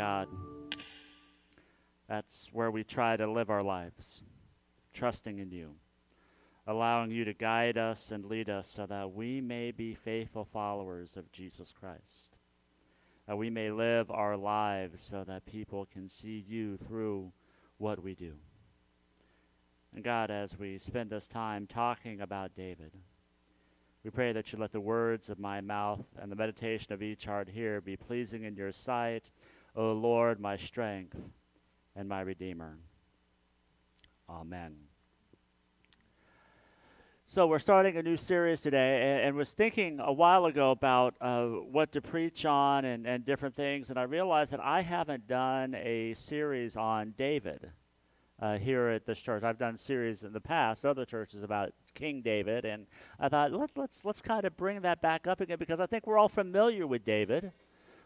God. That's where we try to live our lives trusting in you, allowing you to guide us and lead us so that we may be faithful followers of Jesus Christ. That we may live our lives so that people can see you through what we do. And God, as we spend this time talking about David, we pray that you let the words of my mouth and the meditation of each heart here be pleasing in your sight, O Lord, my strength and my Redeemer. Amen. So we're starting a new series today, and, and was thinking a while ago about uh, what to preach on and, and different things, and I realized that I haven't done a series on David uh, here at this church. I've done series in the past, other churches about King David, and I thought let, let's let's kind of bring that back up again because I think we're all familiar with David.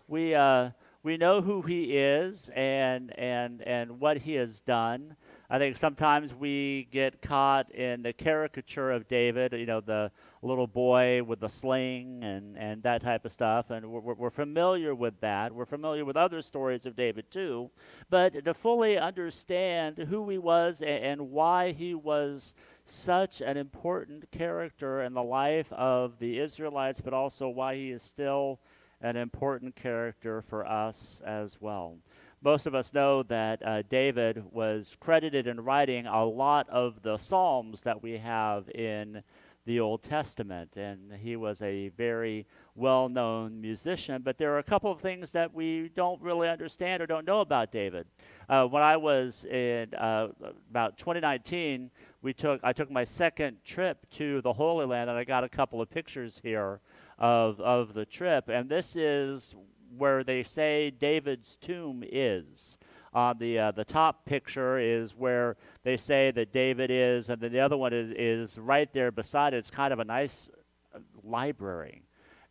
We uh, we know who he is and and and what he has done. I think sometimes we get caught in the caricature of David, you know, the little boy with the sling and, and that type of stuff, and we're, we're familiar with that. We're familiar with other stories of David too, but to fully understand who he was and, and why he was such an important character in the life of the Israelites, but also why he is still an important character for us as well most of us know that uh, David was credited in writing a lot of the Psalms that we have in the Old Testament, and he was a very well known musician. But there are a couple of things that we don't really understand or don't know about David. Uh, when I was in uh, about 2019, we took I took my second trip to the Holy Land, and I got a couple of pictures here of of the trip. And this is where they say David's tomb is. On the uh, the top picture is where they say that David is, and then the other one is is right there beside it. It's kind of a nice uh, library,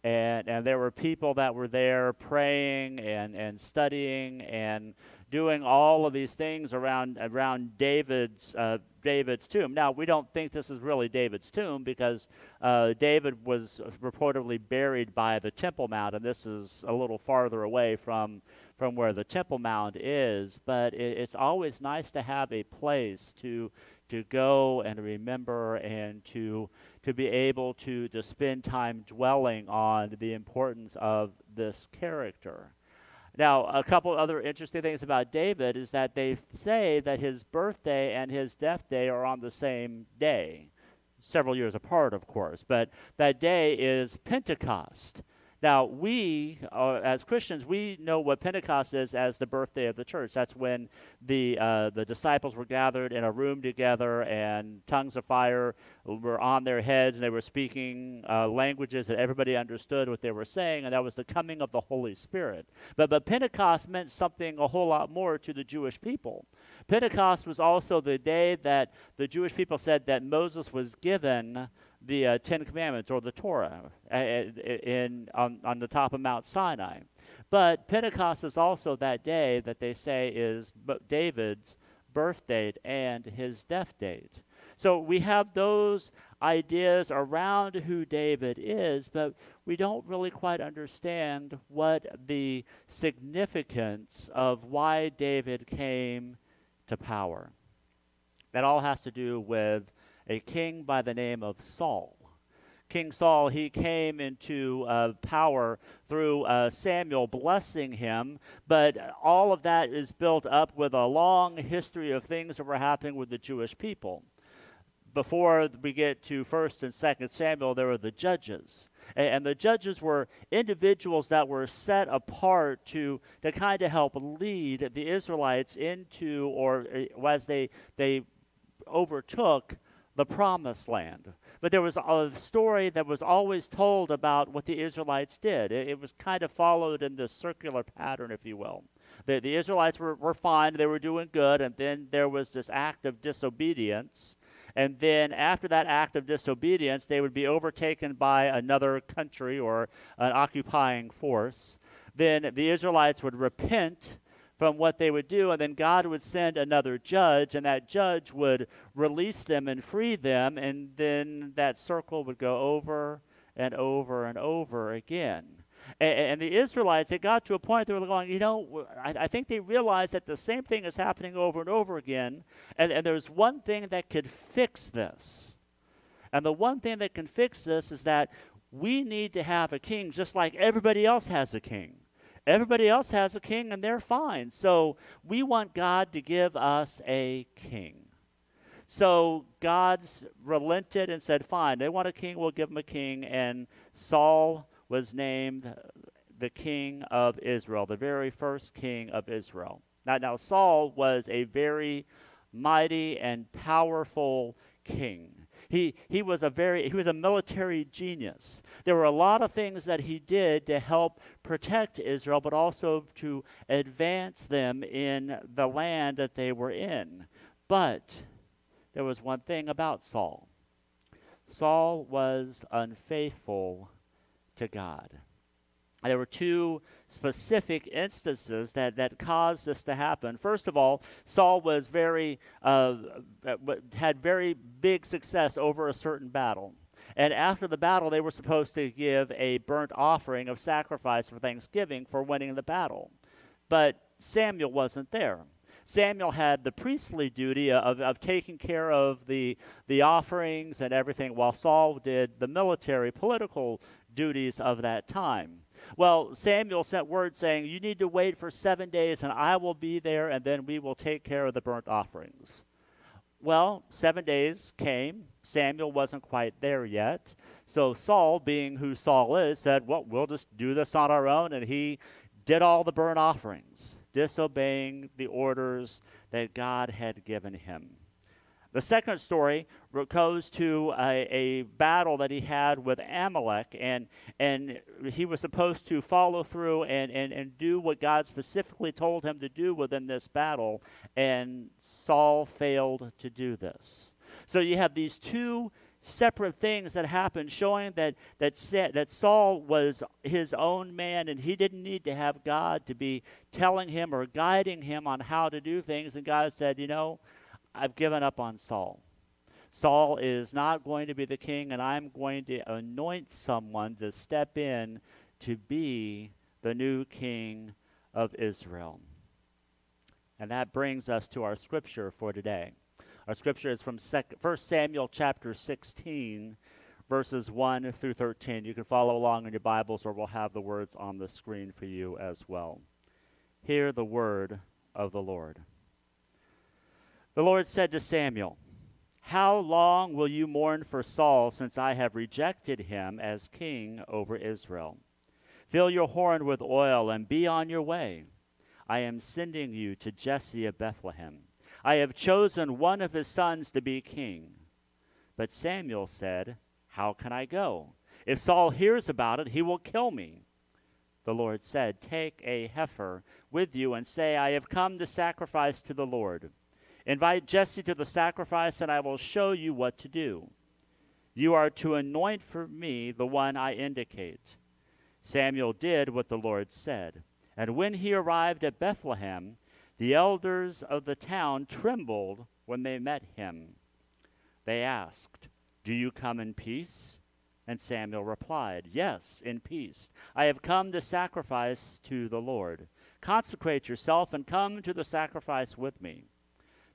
and and there were people that were there praying and and studying and doing all of these things around around David's uh, David's tomb. Now we don't think this is really David's tomb because uh, David was reportedly buried by the Temple Mount, and this is a little farther away from from where the Temple Mount is. But it, it's always nice to have a place to to go and remember and to to be able to to spend time dwelling on the importance of this character. Now, a couple other interesting things about David is that they say that his birthday and his death day are on the same day, several years apart, of course, but that day is Pentecost. Now, we, uh, as Christians, we know what Pentecost is as the birthday of the church. That's when the, uh, the disciples were gathered in a room together and tongues of fire were on their heads and they were speaking uh, languages that everybody understood what they were saying, and that was the coming of the Holy Spirit. But, but Pentecost meant something a whole lot more to the Jewish people. Pentecost was also the day that the Jewish people said that Moses was given the uh, Ten Commandments or the Torah uh, in, on, on the top of Mount Sinai. But Pentecost is also that day that they say is David's birth date and his death date. So we have those ideas around who David is, but we don't really quite understand what the significance of why David came to power. That all has to do with a king by the name of Saul. King Saul, he came into uh, power through uh, Samuel blessing him, but all of that is built up with a long history of things that were happening with the Jewish people. Before we get to 1st and 2nd Samuel, there were the judges. And, the judges were individuals that were set apart to, to kind of help lead the Israelites into, or uh, as they, they overtook the promised land. But there was a story that was always told about what the Israelites did. It, it was kind of followed in this circular pattern, if you will. The, the Israelites were, were fine, they were doing good, and then there was this act of disobedience. And then after that act of disobedience, they would be overtaken by another country or an occupying force. Then the Israelites would repent from what they would do, and then God would send another judge, and that judge would release them and free them, and then that circle would go over and over and over again. And, and the Israelites, it got to a point they were going, you know, I, I, think they realized that the same thing is happening over and over again, and, and there's one thing that could fix this. And the one thing that can fix this is that we need to have a king just like everybody else has a king. Everybody else has a king and they're fine. So we want God to give us a king. So God relented and said, Fine, they want a king, we'll give them a king. And Saul was named the king of Israel, the very first king of Israel. Now, now Saul was a very mighty and powerful king. He, he was a very he was a military genius. There were a lot of things that he did to help protect Israel, but also to advance them in the land that they were in. But there was one thing about Saul. Saul was unfaithful to God. There were two specific instances that, that caused this to happen. First of all, Saul was very uh, uh had very big success over a certain battle. And after the battle, they were supposed to give a burnt offering of sacrifice for Thanksgiving for winning the battle. But Samuel wasn't there. Samuel had the priestly duty of, of taking care of the, the offerings and everything, while Saul did the military, political duties of that time. Well, Samuel sent word saying, You need to wait for seven days, and I will be there, and then we will take care of the burnt offerings. Well, seven days came. Samuel wasn't quite there yet. So Saul, being who Saul is, said, Well, we'll just do this on our own. And he did all the burnt offerings, disobeying the orders that God had given him. The second story goes to a, a, battle that he had with Amalek, and, and he was supposed to follow through and, and, and do what God specifically told him to do within this battle, and Saul failed to do this. So you have these two separate things that happened showing that, that, that Saul was his own man and he didn't need to have God to be telling him or guiding him on how to do things. And God said, You know, I've given up on Saul. Saul is not going to be the king, and I'm going to anoint someone to step in to be the new king of Israel. And that brings us to our scripture for today. Our scripture is from 1 Samuel chapter 16, verses 1 through 13. You can follow along in your Bibles, or we'll have the words on the screen for you as well. Hear the word of the Lord. The Lord said to Samuel, How long will you mourn for Saul, since I have rejected him as king over Israel? Fill your horn with oil and be on your way. I am sending you to Jesse of Bethlehem. I have chosen one of his sons to be king. But Samuel said, How can I go? If Saul hears about it, he will kill me. The Lord said, Take a heifer with you and say, I have come to sacrifice to the Lord. Invite Jesse to the sacrifice, and I will show you what to do. You are to anoint for me the one I indicate. Samuel did what the Lord said. And when he arrived at Bethlehem, the elders of the town trembled when they met him. They asked, Do you come in peace? And Samuel replied, Yes, in peace. I have come to sacrifice to the Lord. Consecrate yourself and come to the sacrifice with me.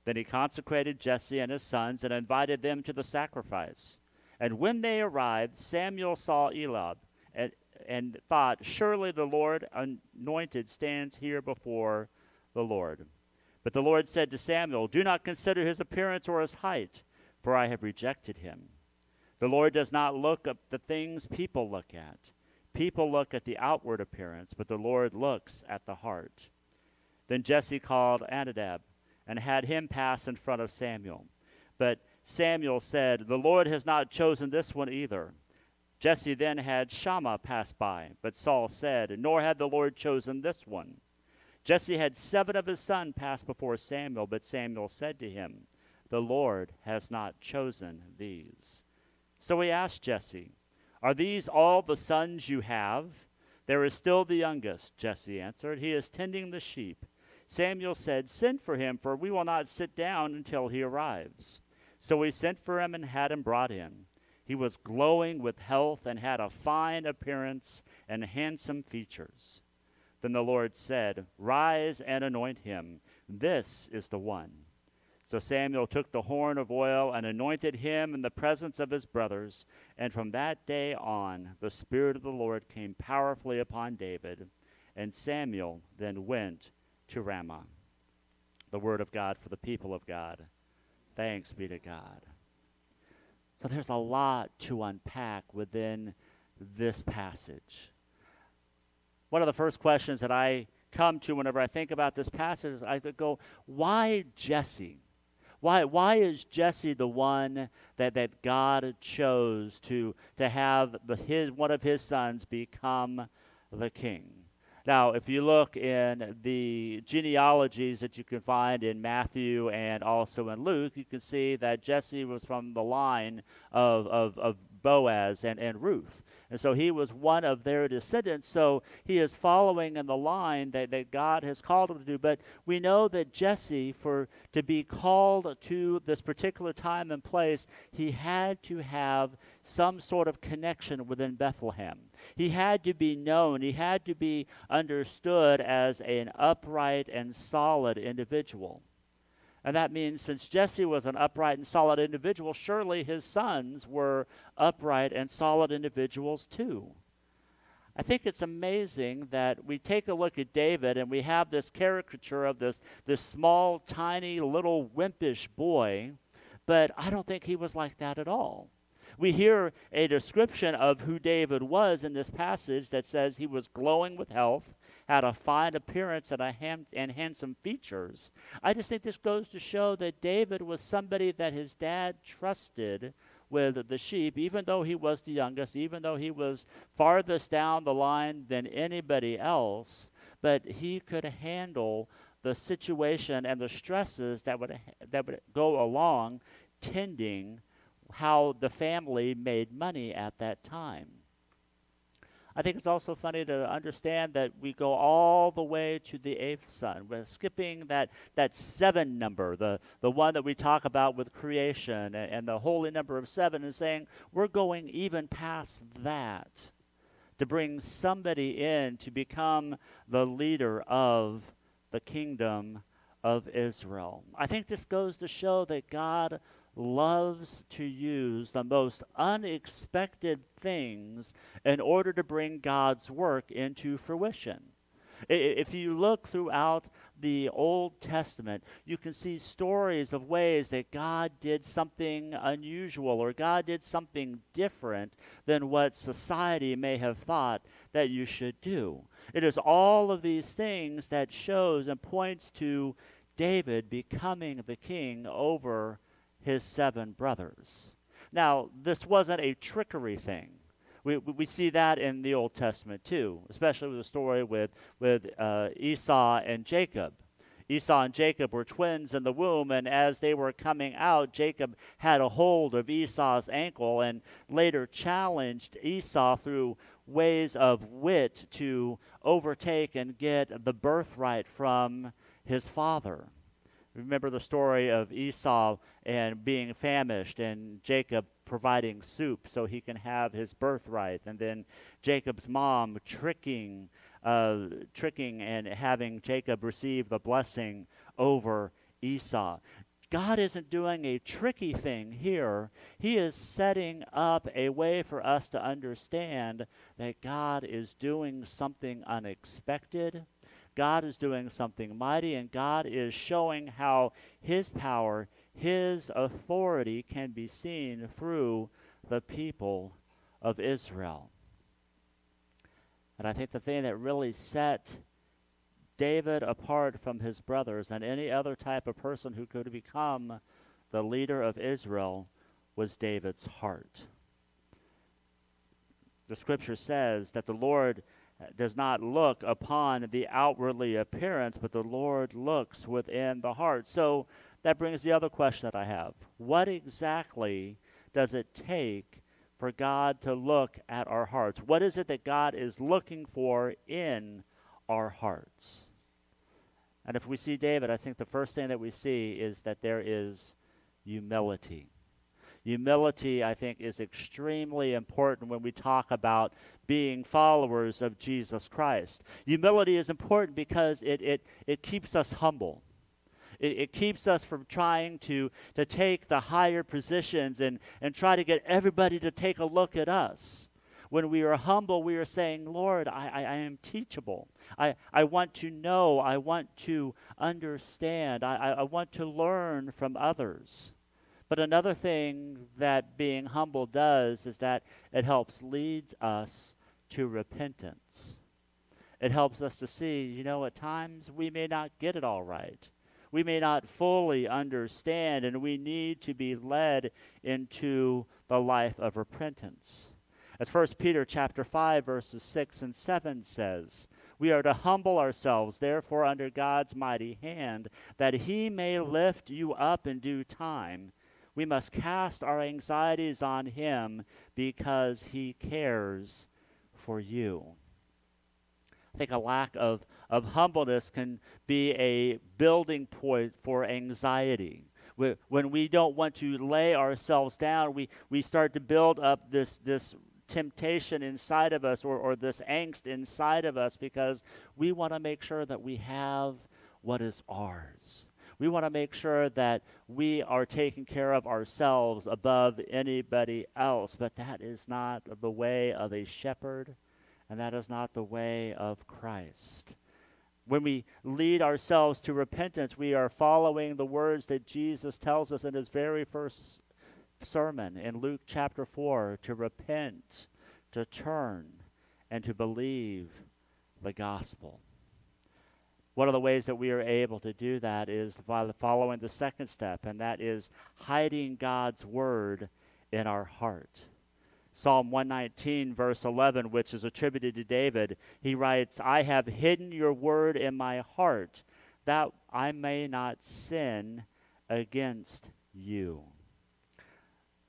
Then he consecrated Jesse and his sons and invited them to the sacrifice. And when they arrived, Samuel saw Eliab and, and thought, Surely the Lord anointed stands here before the Lord. But the Lord said to Samuel, Do not consider his appearance or his height, for I have rejected him. The Lord does not look at the things people look at. People look at the outward appearance, but the Lord looks at the heart. Then Jesse called Abinadab and had him pass in front of Samuel. But Samuel said, The Lord has not chosen this one either. Jesse then had Shammah pass by, but Saul said, Nor had the Lord chosen this one. Jesse had seven of his sons pass before Samuel, but Samuel said to him, The Lord has not chosen these. So he asked Jesse, Are these all the sons you have? There is still the youngest, Jesse answered. He is tending the sheep. Samuel said, Send for him, for we will not sit down until he arrives. So he sent for him and had him brought in. He was glowing with health and had a fine appearance and handsome features. Then the Lord said, Rise and anoint him. This is the one. So Samuel took the horn of oil and anointed him in the presence of his brothers. And from that day on, the Spirit of the Lord came powerfully upon David. And Samuel then went to Ramah. The word of God for the people of God. Thanks be to God. So there's a lot to unpack within this passage. One of the first questions that I come to whenever I think about this passage is I go, why Jesse? Why, why is Jesse the one that, that God chose to, to have the, his, one of his sons become the king? Now, if you look in the genealogies that you can find in Matthew and also in Luke, you can see that Jesse was from the line of, of, of Boaz and, and Ruth. And so he was one of their descendants. So he is following in the line that, that God has called him to do. But we know that Jesse, for to be called to this particular time and place, he had to have some sort of connection within Bethlehem. He had to be known, he had to be understood as an upright and solid individual. And that means since Jesse was an upright and solid individual, surely his sons were upright and solid individuals too. I think it's amazing that we take a look at David and we have this caricature of this, this small, tiny, little wimpish boy, but I don't think he was like that at all. We hear a description of who David was in this passage that says he was glowing with health, had a fine appearance and, a ham- and handsome features. I just think this goes to show that David was somebody that his dad trusted with the sheep, even though he was the youngest, even though he was farthest down the line than anybody else, but he could handle the situation and the stresses that would that would go along tending how the family made money at that time. I think it's also funny to understand that we go all the way to the eighth son. We're skipping that, that seven number, the, the one that we talk about with creation and, and the holy number of seven, and saying we're going even past that to bring somebody in to become the leader of the kingdom of Israel. I think this goes to show that God loves to use the most unexpected things in order to bring God's work into fruition. If you look throughout the Old Testament, you can see stories of ways that God did something unusual or God did something different than what society may have thought that you should do. It is all of these things that shows and points to David becoming the king over his seven brothers. Now, this wasn't a trickery thing. We, we see that in the Old Testament too, especially with the story with, with uh, Esau and Jacob. Esau and Jacob were twins in the womb, and as they were coming out, Jacob had a hold of Esau's ankle and later challenged Esau through ways of wit to overtake and get the birthright from his father. Remember the story of Esau and being famished, and Jacob providing soup so he can have his birthright, and then Jacob's mom tricking, uh, tricking and having Jacob receive the blessing over Esau. God isn't doing a tricky thing here. He is setting up a way for us to understand that God is doing something unexpected God is doing something mighty, and God is showing how His power, His authority can be seen through the people of Israel. And I think the thing that really set David apart from his brothers and any other type of person who could become the leader of Israel, was David's heart. The scripture says that the Lord does not look upon the outwardly appearance, but the Lord looks within the heart. So that brings the other question that I have. What exactly does it take for God to look at our hearts? What is it that God is looking for in our hearts? And if we see David, I think the first thing that we see is that there is humility. Humility, I think, is extremely important when we talk about being followers of Jesus Christ. Humility is important because it, it, it keeps us humble. It, it, keeps us from trying to, to take the higher positions and, and try to get everybody to take a look at us. When we are humble, we are saying, Lord, I, I, I am teachable. I, I want to know. I want to understand. I, I, I want to learn from others. But another thing that being humble does is that it helps lead us to repentance. It helps us to see, you know, at times we may not get it all right. We may not fully understand, and we need to be led into the life of repentance. As 1 Peter chapter 5 verses 6 and 7 says, we are to humble ourselves therefore under God's mighty hand that he may lift you up in due time we must cast our anxieties on Him because He cares for you. I think a lack of, of humbleness can be a building point for anxiety. When we don't want to lay ourselves down, we, we start to build up this, this temptation inside of us or, or this angst inside of us because we want to make sure that we have what is ours. We want to make sure that we are taking care of ourselves above anybody else. But that is not the way of a shepherd, and that is not the way of Christ. When we lead ourselves to repentance, we are following the words that Jesus tells us in his very first sermon in Luke chapter 4 to repent, to turn, and to believe the gospel. One of the ways that we are able to do that is by following the second step, and that is hiding God's word in our heart. Psalm 119, verse 11, which is attributed to David, he writes, I have hidden your word in my heart that I may not sin against you.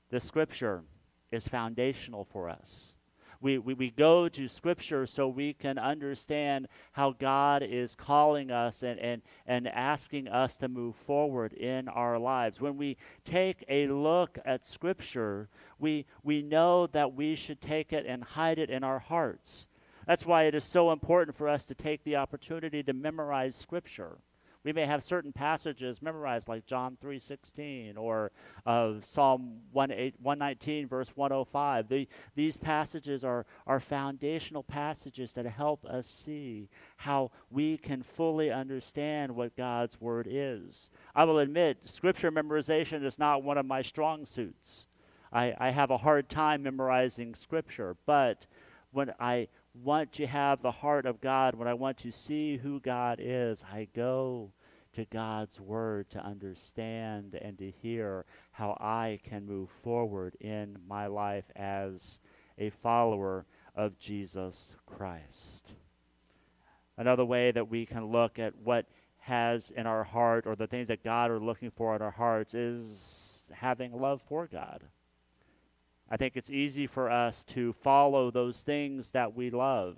The scripture is foundational for us we, we, we go to Scripture so we can understand how God is calling us and, and, and asking us to move forward in our lives. When we take a look at Scripture, we, we know that we should take it and hide it in our hearts. That's why it is so important for us to take the opportunity to memorize Scripture. We may have certain passages memorized, like John 3:16 or uh, Psalm 119, verse 105. The, these passages are, are foundational passages that help us see how we can fully understand what God's Word is. I will admit, Scripture memorization is not one of my strong suits. I, I have a hard time memorizing Scripture, but when I want to have the heart of God, when I want to see who God is, I go to God's Word to understand and to hear how I can move forward in my life as a follower of Jesus Christ. Another way that we can look at what has in our heart or the things that God are looking for in our hearts is having love for God. I think it's easy for us to follow those things that we love.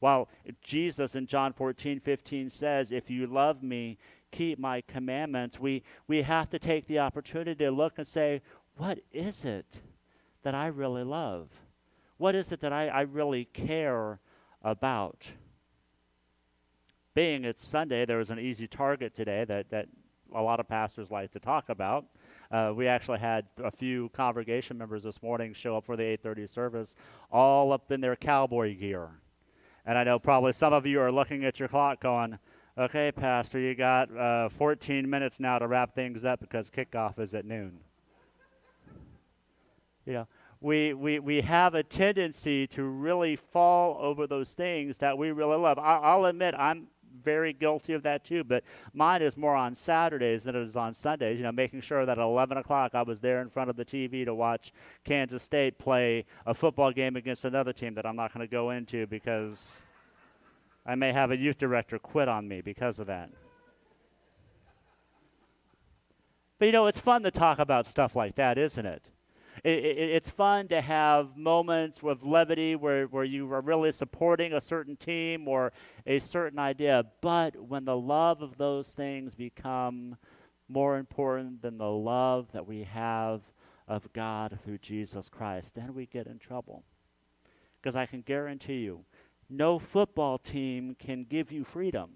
While Jesus in John 14, 15 says, If you love me, keep my commandments, we, we have to take the opportunity to look and say, What is it that I really love? What is it that I, I really care about? Being it's Sunday, there was an easy target today that, that a lot of pastors like to talk about. Uh, we actually had a few congregation members this morning show up for the 8:30 service, all up in their cowboy gear. And I know probably some of you are looking at your clock going, "Okay, pastor, you got uh, 14 minutes now to wrap things up because kickoff is at noon." you know, we, we, we have a tendency to really fall over those things that we really love. I, I'll admit, I'm very guilty of that too. But mine is more on Saturdays than it is on Sundays. You know, making sure that at 11 o'clock I was there in front of the TV to watch Kansas State play a football game against another team that I'm not going to go into because I may have a youth director quit on me because of that. But you know, it's fun to talk about stuff like that, isn't it? It, it, it's fun to have moments of levity where, where you are really supporting a certain team or a certain idea. But when the love of those things become more important than the love that we have of God through Jesus Christ, then we get in trouble. Because I can guarantee you, no football team can give you freedom.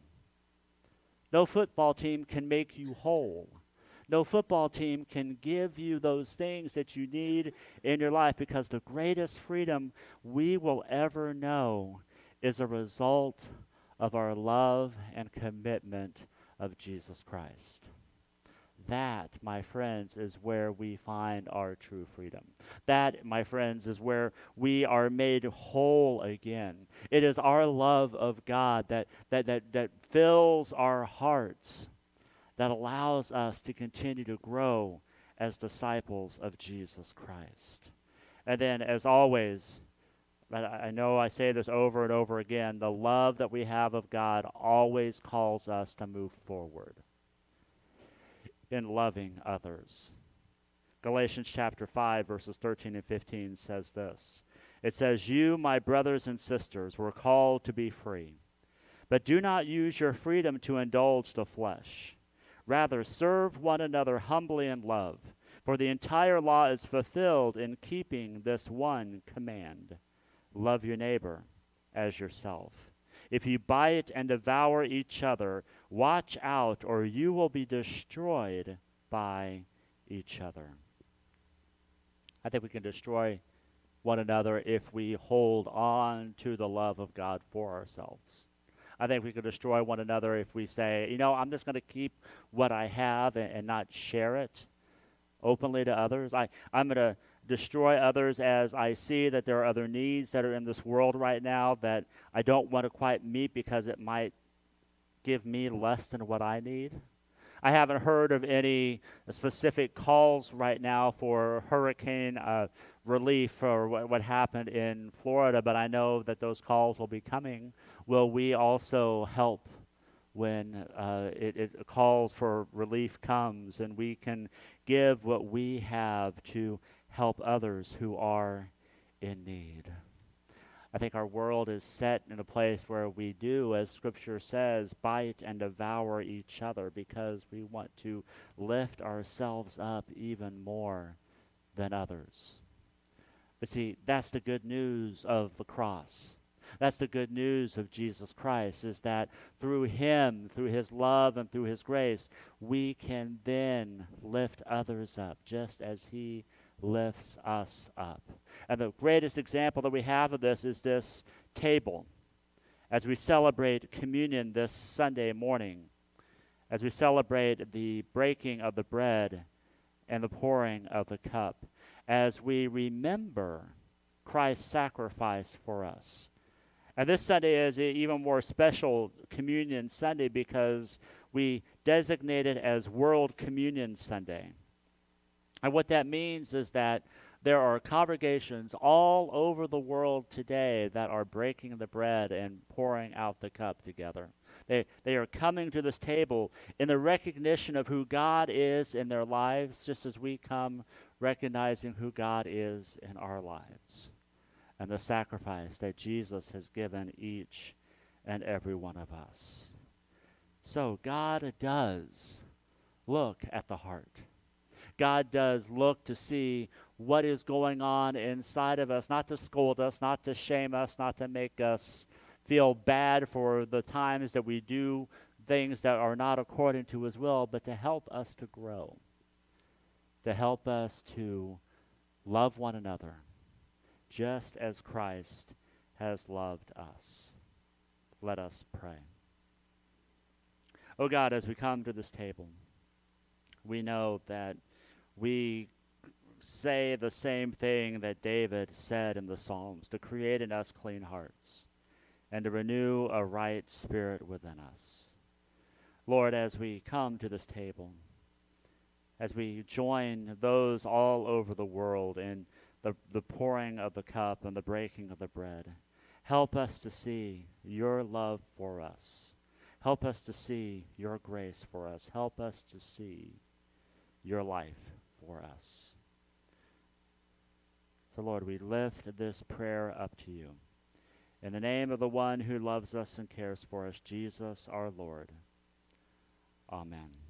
No football team can make you whole. No football team can give you those things that you need in your life because the greatest freedom we will ever know is a result of our love and commitment of Jesus Christ. That, my friends, is where we find our true freedom. That, my friends, is where we are made whole again. It is our love of God that, that, that, that fills our hearts that allows us to continue to grow as disciples of Jesus Christ. And then, as always, I know I say this over and over again the love that we have of God always calls us to move forward in loving others. Galatians chapter 5, verses 13 and 15 says this It says, You, my brothers and sisters, were called to be free, but do not use your freedom to indulge the flesh. Rather, serve one another humbly in love, for the entire law is fulfilled in keeping this one command love your neighbor as yourself. If you bite and devour each other, watch out, or you will be destroyed by each other. I think we can destroy one another if we hold on to the love of God for ourselves. I think we could destroy one another if we say, you know, I'm just going to keep what I have and, and not share it openly to others. I, I'm going to destroy others as I see that there are other needs that are in this world right now that I don't want to quite meet because it might give me less than what I need. I haven't heard of any specific calls right now for hurricane uh, relief or what, what happened in Florida, but I know that those calls will be coming will we also help when uh, it, it calls for relief comes and we can give what we have to help others who are in need. I think our world is set in a place where we do, as Scripture says, bite and devour each other because we want to lift ourselves up even more than others. But see, that's the good news of the cross. That's the good news of Jesus Christ is that through him, through his love and through his grace, we can then lift others up just as he lifts us up. And the greatest example that we have of this is this table. As we celebrate communion this Sunday morning, as we celebrate the breaking of the bread and the pouring of the cup, as we remember Christ's sacrifice for us and this Sunday is an even more special Communion Sunday because we designate it as World Communion Sunday. And what that means is that there are congregations all over the world today that are breaking the bread and pouring out the cup together. They, they are coming to this table in the recognition of who God is in their lives, just as we come recognizing who God is in our lives and the sacrifice that Jesus has given each and every one of us. So God does look at the heart. God does look to see what is going on inside of us, not to scold us, not to shame us, not to make us feel bad for the times that we do things that are not according to His will, but to help us to grow, to help us to love one another just as Christ has loved us. Let us pray. Oh God, as we come to this table, we know that we say the same thing that David said in the Psalms to create in us clean hearts and to renew a right spirit within us. Lord, as we come to this table, as we join those all over the world in the, the pouring of the cup and the breaking of the bread, help us to see your love for us. Help us to see your grace for us. Help us to see your life for us. So, Lord, we lift this prayer up to you. In the name of the one who loves us and cares for us, Jesus our Lord. Amen.